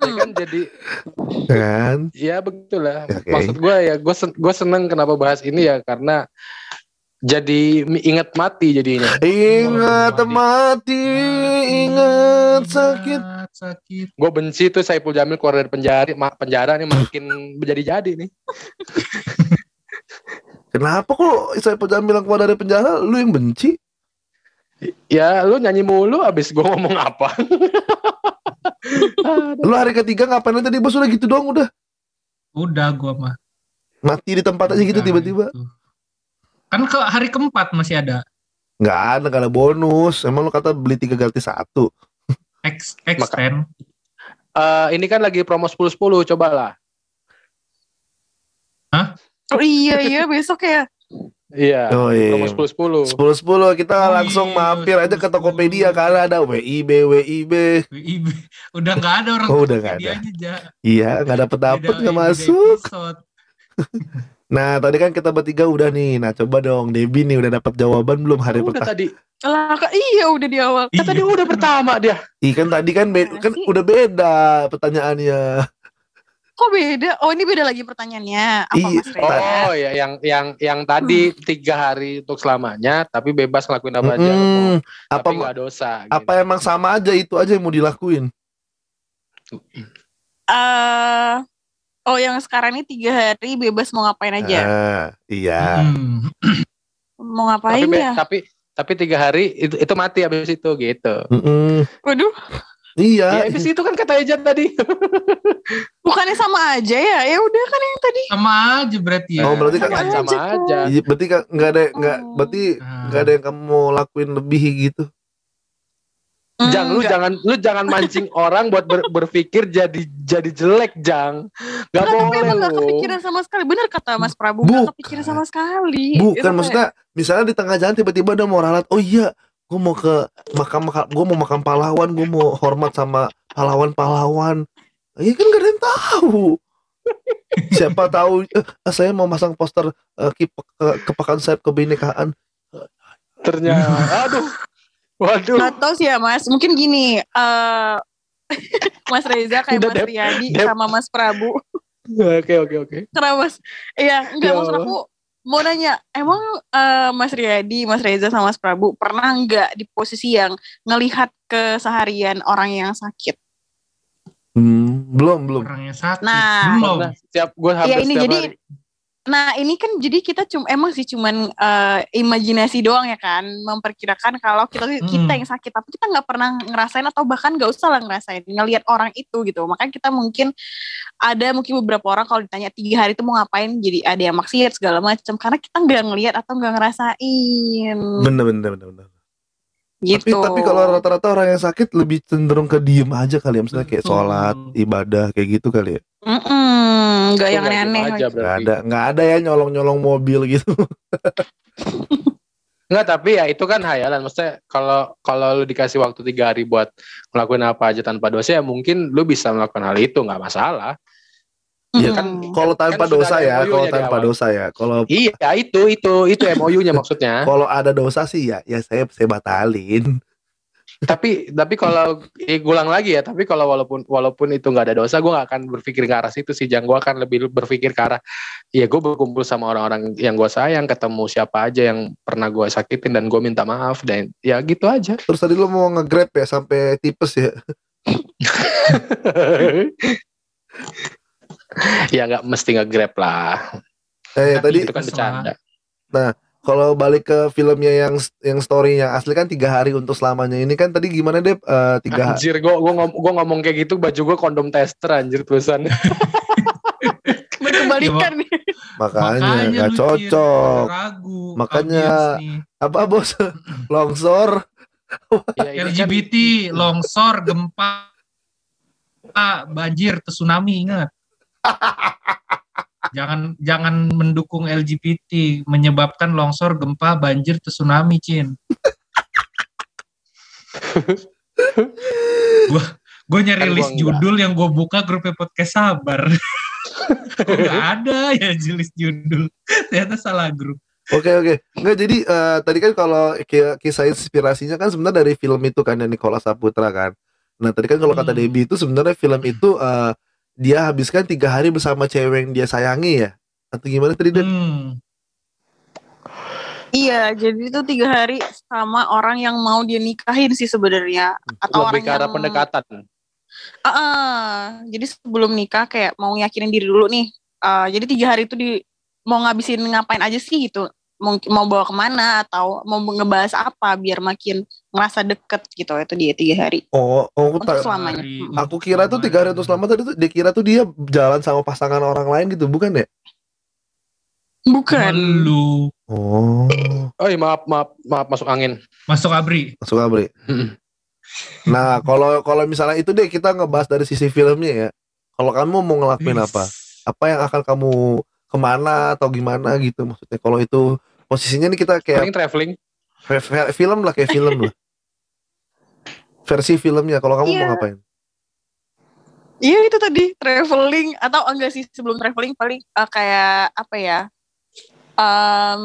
ya. Ya kan jadi Kan? ya begitulah. Oke. Maksud gue ya, gue sen, gue seneng kenapa bahas ini ya karena jadi ingat mati jadinya. Ingat mati, ingat sakit. Sakit. Gue benci tuh Saipul Jamil keluar dari penjara, ma- penjara nih makin menjadi-jadi nih. Kenapa kok saya Jamil keluar dari penjara, lu yang benci? Ya lu nyanyi mulu abis gue ngomong apa. Aduh. Lu hari ketiga ngapain tadi bos udah gitu doang udah. Udah gua mah. Mati di tempat aja gitu tiba-tiba. gitu. Kan ke hari keempat masih ada. Nggak ada, nggak ada bonus. Emang lu kata beli tiga gratis satu. X extend. Eh, ini kan lagi promo 10-10, cobalah. Oh iya iya besok ya. Iya, Oh promo iya. 10-10. Sepuluh sepuluh kita Oh langsung iya, mampir aja ke 10-10. Tokopedia karena ada WIB WIB. WIB. Udah nggak ada orang Oh, udah nggak ada. Tokopedia-nya, Ja. Iya nggak dapet Beda- nggak masuk. Nah tadi kan kita bertiga udah nih. Nah coba dong Debi nih udah dapat jawaban belum hari Udah pertama? tadi, Lah iya udah di awal. kan tadi Iya. udah pertama dia. Iya kan tadi kan be- kan Masih. udah beda pertanyaannya. Kok beda? Oh ini beda lagi pertanyaannya. Apa Iya. Mas Reza? Oh ya, yang yang yang tadi tiga hari untuk selamanya, tapi bebas ngelakuin apa aja. Tapi Apa nggak dosa. gitu. apa emang sama aja itu aja yang mau dilakuin? Eh, oh yang sekarang ini tiga hari bebas mau ngapain aja? Ah, iya. Hmm. Mau Tapi, ngapain be- ya? tapi tapi tiga hari itu itu mati abis itu gitu. Mm-mm. Waduh, Iya. Ya abis itu kan kata Ejan tadi. bukannya sama aja ya? Ya udah kan yang tadi. Sama aja berarti ya. Oh, berarti kan- Kan sama Aja kok. aja. Iya, berarti kan nggak ada nggak Oh. berarti Nah. nggak ada yang kamu mau lakuin lebih gitu. Jang lu Enggak. jangan lu jangan mancing orang buat ber- berpikir jadi jadi jelek Jang. Gak Enggak, tapi boleh emang gak kepikiran sama sekali. Bener kata Mas Prabu, Bukan. gak kepikiran sama sekali. Bukan Itu kayak- maksudnya misalnya di tengah jalan tiba-tiba ada mau ralat. Oh iya, gue mau ke makam gue mau makam pahlawan, gue mau hormat sama pahlawan-pahlawan. Iya kan gak ada yang tahu. Siapa tahu eh, saya mau masang poster eh, kip- ke- kepekaan sayap kebinekaan. Ternyata aduh. Waduh. Gak tau sih ya Mas, mungkin gini. eh Mas Reza kayak Udah, Mas. Riyadi sama Mas Prabu. Oke oke oke. Kenapa Mas? Iya, enggak Ya maksud Allah. Mau nanya, emang eh, Mas Riyadi, Mas Reza sama Mas Prabu pernah nggak di posisi yang ngelihat keseharian orang yang sakit? Hmm, belum belum. Orangnya sakit. Nah. Belum. Setiap gue hampir Iya ini setiap jadi hari. Nah ini kan jadi kita cuma emang sih cuman eh, imajinasi doang ya kan memperkirakan kalau kita Hmm. kita yang sakit tapi kita nggak pernah ngerasain atau bahkan nggak usah lah ngerasain ngelihat orang itu gitu makanya kita mungkin ada mungkin beberapa orang kalau ditanya tiga hari itu mau ngapain jadi ada yang maksiat segala macam karena kita nggak ngelihat atau nggak ngerasain Bener bener bener bener. gitu. Tapi tapi kalau rata-rata orang yang sakit lebih cenderung ke diem aja kali ya, misalnya kayak Betul. sholat, ibadah kayak gitu kali ya. Nggak Itu yang aneh-aneh. berarti. ada nggak ada ya nyolong-nyolong mobil gitu. Enggak, tapi ya itu kan hayalan. Maksudnya kalau kalau lu dikasih waktu tiga hari buat ngelakuin apa aja tanpa dosa, ya mungkin lu bisa melakukan hal itu, nggak masalah. Iya kan Mm-mm. Kalau tanpa sudah dosa ya, kalau tanpa dosa ya. Kalau Iya, itu itu itu MOU-nya maksudnya. kalau ada dosa sih ya, ya saya saya batalin. Tapi tapi kalau eh, gulang lagi ya tapi kalau walaupun walaupun itu nggak ada dosa gue nggak akan berpikir ke arah situ sih jangan gue akan lebih berpikir ke arah ya gue berkumpul sama orang-orang yang gue sayang ketemu siapa aja yang pernah gue sakitin dan gue minta maaf dan ya gitu aja. Terus tadi lu mau nge-grab ya sampai tipes ya. ya nggak mesti nge-grab lah. Eh Tapi tadi itu kan bercanda kalau balik ke filmnya yang yang story-nya asli kan tiga hari untuk selamanya. Ini kan tadi gimana deh Eh, tiga hari. Anjir gue gue ngom, gua ngomong kayak gitu baju gue kondom tester anjir tulisan Berkebalikan nih. makanya nggak Cin, cocok. Ragu Makanya- apa bos? Longsor? Ya, kan- LGBT longsor gempa banjir tsunami ingat jangan jangan mendukung LGBT menyebabkan longsor gempa banjir tsunami cin gua gue nyari Kan list enggak. judul yang gue buka grupnya podcast sabar nggak ada ya list judul ternyata salah grup Oke oke. Nggak jadi eh, tadi kan kalau ki- kisah inspirasinya kan sebenarnya dari film itu kan yang Nicola Saputra kan. Nah tadi kan kalau kata Hmm. Debbie itu sebenarnya film itu eh, dia habiskan tiga hari bersama cewek yang dia sayangi ya. Atau gimana tadi hmm. Iya, jadi itu tiga hari sama orang yang mau dia nikahin sih sebenarnya. Atau lebih orang ke arah yang pendekatan Ah, ah. jadi sebelum nikah kayak mau yakinin diri dulu nih. Ah, jadi tiga hari itu di mau ngabisin ngapain aja sih gitu. Mau, mau bawa ke mana atau mau ngebahas apa biar makin ngerasa deket gitu itu dia tiga hari Oh, oh aku, untuk tak- selamanya. Hari aku kira tuh tiga hari untuk selamat tadi tuh dia kira tuh dia jalan sama pasangan orang lain gitu bukan ya? Bukan. lu Oh, oh iya maaf maaf maaf masuk angin masuk abri masuk Abri. Nah kalau kalau misalnya itu deh kita ngebahas dari sisi filmnya ya. Kalau kamu mau ngelakuin apa? Apa yang akan kamu ke mana atau gimana gitu maksudnya? Kalau itu posisinya nih kita kayak paling traveling film lah kayak film lah versi filmnya kalau kamu mau Iya. ngapain Iya itu tadi traveling atau enggak sih sebelum traveling paling eh, kayak apa ya? Em,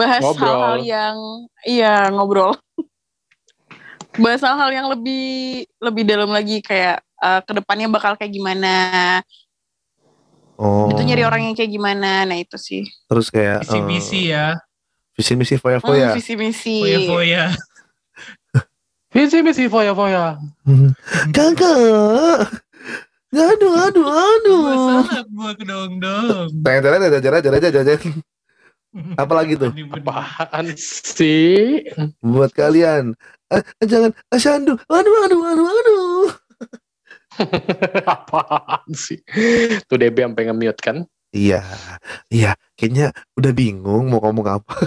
bahas Ngobrol. hal-hal yang iya ngobrol. bahas hal-hal yang lebih lebih dalam lagi kayak eh, ke depannya bakal kayak gimana. Oh. Itu nyari orang yang kayak gimana. Nah itu sih. terus kayak visi misi ya. visi misi foya Hmm, foya visi misi. foya foya visi misi foya foya kakak aduh aduh aduh masalah gua ke dong dong tanya tanya tanya tanya tanya tanya tanya apa lagi tuh? Apaan sih? Buat kalian. Eh, jangan. Eh, Shandu. Aduh aduh aduh aduh apaan sih tuh DB sampai nge-mute kan iya iya kayaknya udah bingung mau ngomong apa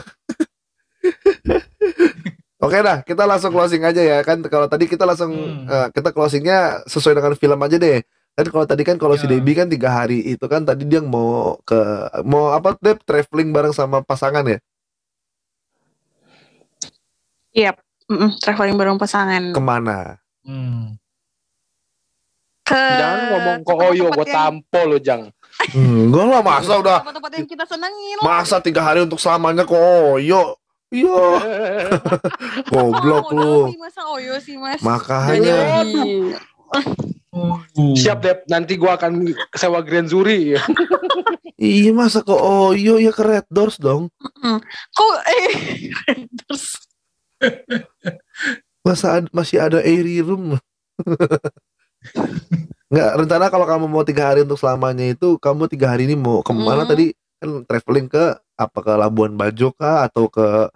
Oke dah, kita langsung closing aja ya kan. Kalau tadi kita langsung Hmm. eh, kita closingnya sesuai dengan film aja deh. Kan kalau tadi kan kalau si Ya. Debbie kan tiga hari itu kan tadi dia mau ke mau apa Deb traveling bareng sama pasangan ya Iya. Mm-mm, traveling bareng pasangan. ke mana? Hmm. Ke jangan ngomong ke Oyo gue tampol lo jang Enggak lah masa udah tempat-tempat yang kita senengin. masa tiga hari untuk selamanya kok Oyo. Iya, goblok Oh, lu. masa Oyo sih mas. Makanya siap Dep nanti gue akan sewa Grand Zuri iya masa kok Oyo ya ke Red Doors dong. Kok eh terus Masa ad- masih ada airy room? Nggak rencana kalau kamu mau tiga hari untuk selamanya itu kamu tiga hari ini mau ke mana Hmm. tadi kan traveling ke apa ke Labuan Bajo kah atau ke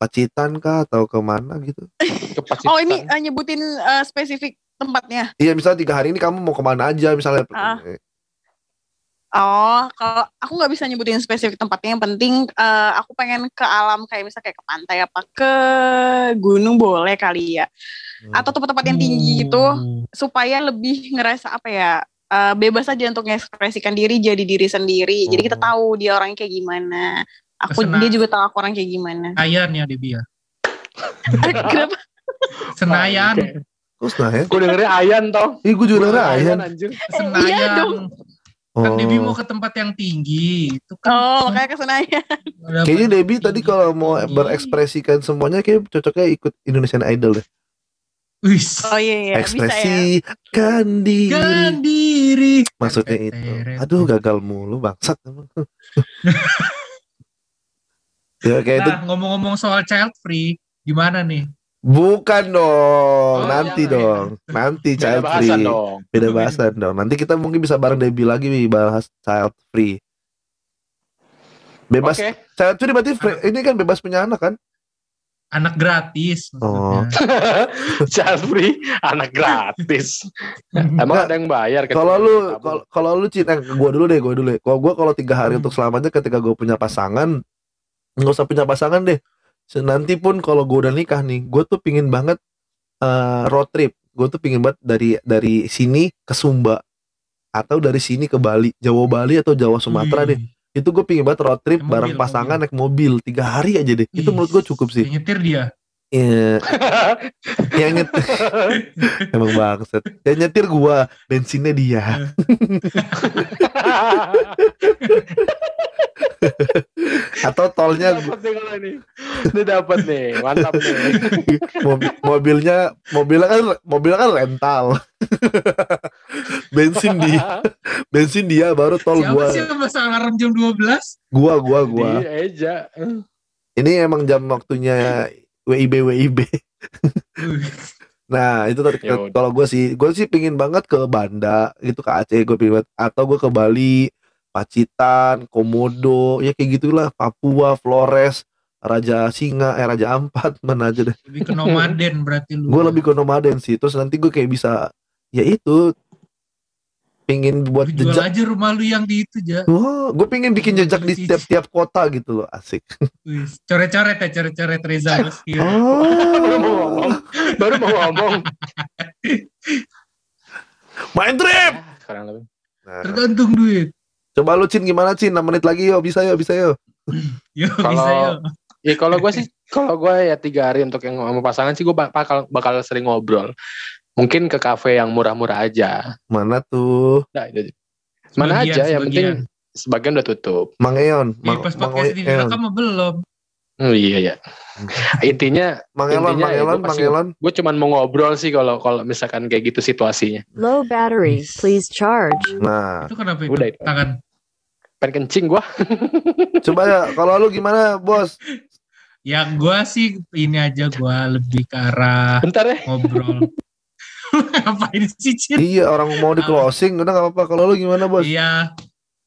Pacitan kah atau ke mana gitu? ke Pacitan. Oh ini eh, nyebutin eh, spesifik tempatnya. Iya misalnya tiga hari ini kamu mau ke mana aja misalnya? Ah. Oh, kalau aku nggak bisa nyebutin spesifik tempatnya. Yang penting eh, aku pengen ke alam kayak misalnya kayak ke pantai apa ke gunung boleh kali ya. Hmm. Atau tempat-tempat yang tinggi gitu supaya lebih ngerasa apa ya eh, bebas aja untuk mengekspresikan diri jadi diri sendiri. Jadi kita Oh. tahu dia orang kayak gimana. Aku Kesena- dia juga tahu aku orang kayak gimana. Senayan ya Debbie ya. Kenapa? Senayan, Terus nah ya? gue dengernya Ayan toh Ih gue juga denger Ayan. anjir Senayan. dong. Kan Oh. Debbie mau ke tempat yang tinggi. Itu kan Oh, makanya ke Senayan. Kayaknya Debbie tadi kalau mau berekspresikan semuanya kayak cocoknya ikut Indonesian Idol deh. Wis. Oh iya iya bisa ya. Ekspresikan diri. Kan diri. Maksudnya itu. Aduh gagal mulu bangsat. ya kayak itu Nah, ngomong-ngomong soal child free, gimana nih? bukan dong, Oh, nanti jangan ya. dong, nanti Beda child bahasan free, dong. beda bahasan dong. Nanti kita mungkin bisa bareng Debbie lagi nih bahas child free. Bebas Oke. child free berarti free- ini kan bebas punya anak kan? Anak gratis Oh. maksudnya. Child free, anak gratis. Emang Nggak. ada yang bayar? Kalau lu kalau lu cinta gua dulu deh, gua dulu. Kalau gua kalau tiga hari Hmm. untuk selamanya ketika gua punya pasangan nggak usah punya pasangan deh. Nanti pun kalau gua udah nikah nih, gua tuh pingin banget eh, road trip. Gua tuh pingin banget dari dari sini ke Sumba atau dari sini ke Bali, Jawa Bali atau Jawa Sumatera deh. Itu gue pingin banget road trip Naik bareng mobil, pasangan mobil. naik mobil tiga hari aja deh. Itu Ih, menurut gue cukup sih. nyetir dia. Iya, yang nyetir emang banget. Yang nyetir gua, bensinnya dia. Atau tolnya dapat nih kalau ini. Ini dapat nih, mantap nih. mobil, mobilnya mobilnya kan mobilnya kan rental. bensin dia, bensin dia baru tol Siapa gua. sih yang masang alarm jam 12? Gua gua gua. Di Eja. Ini emang jam waktunya WIB WIB. Nah itu tadi Ya kalau gue sih, gue sih pingin banget ke Banda, gitu ke Aceh gue pingin banget, atau gue ke Bali, Pacitan, Komodo, ya kayak gitulah, Papua, Flores, Raja Singa, eh Raja Ampat, mana aja deh. Lebih ke nomaden berarti lu. Gue lebih ke nomaden sih, terus nanti gue kayak bisa, ya itu, pingin buat jual jejak. aja rumah lu yang di itu aja. Wah, gue pingin bikin jejak di tiap-tiap kota gitu loh, asik. Coret-coret ya, coret-coret Reza Meski. Baru mau Oh, ngomong. Baru mau ngomong. main trip. Sekarang lebih. Nah, Tergantung duit. coba lu Cin gimana Cin? 6 menit lagi yuk, bisa yuk, bisa yuk. Yo, Kalau- bisa yo. Ya kalau gue sih, kalau gue ya tiga hari untuk yang sama pasangan sih gue bakal bakal sering ngobrol. Mungkin ke kafe yang murah-murah aja. Mana tuh? Nah, itu. Mana Sebagian, aja, yang penting sebagian. sebagian udah tutup. Mang Eon, Eh, Mang, pas Mang podcast ini Eon. direkam mah belum. Oh, iya ya. Intinya Mang Elon, Intinya Mang ya, Elon, gua Mang Elon. gue cuman mau ngobrol sih kalau kalau misalkan kayak gitu situasinya. Low battery, please charge. Nah, Itu kenapa itu? Udah itu. Tangan. Pengen kencing gue. coba ya, kalau lu gimana, Bos? Ya gua sih ini aja gua lebih ke arah Bentar ya. ngobrol. Ngapain sih Cin? Iya, orang mau di closing, udah gak apa-apa. Kalau lu gimana, Bos? Iya.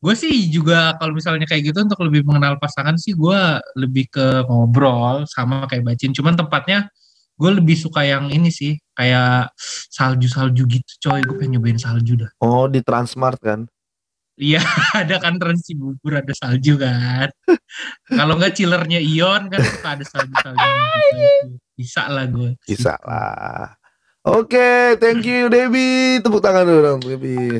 Gue sih juga kalau misalnya kayak gitu untuk lebih mengenal pasangan sih gua lebih ke ngobrol sama kayak bacin. Cuman tempatnya gue lebih suka yang ini sih kayak salju-salju gitu coy. Gue pengen nyobain salju dah. Oh, di Transmart kan? Iya ada kan Trans Cibubur ada salju kan. kalau nggak chillernya Ion kan suka ada salju-salju gitu. Bisa lah gue. Bisa lah. Oke, thank you Debbie. Tepuk tangan dulu dong, Debbie.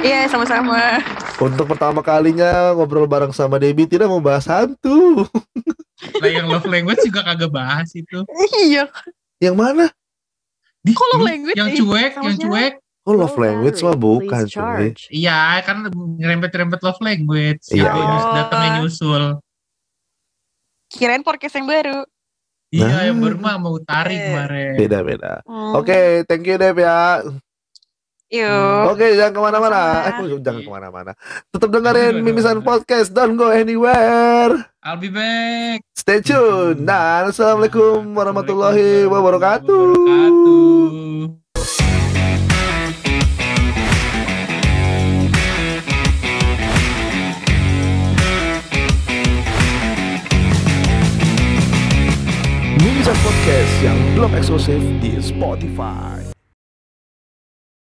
Iya sama-sama. Untuk pertama kalinya ngobrol bareng sama Debbie tidak membahas hantu. Lah yang love language juga kagak bahas itu. Iya. Yang mana? Di, Kok love language yang cuek, yang cuek. Oh, love Low language mah bukan, cuy. Iya kan ngerempet-rempet love language. Iya, Yang iya. nyus- datangnya nyusul. Kirain podcast yang baru. Iya Nah. yang baru mah mau tarik Eh. kemarin. Beda-beda. Hmm. Oke, thank you Deb ya. Yuk. Oke, jangan ke mana-mana. Eh, jangan ke mana-mana. Tetap dengerin Mimisan Podcast. Don't go anywhere. I'll be back. Stay tune. Dan assalamualaikum warahmatullahi wabarakatuh. wabarakatuh. Podcast yang belum eksklusif di Spotify.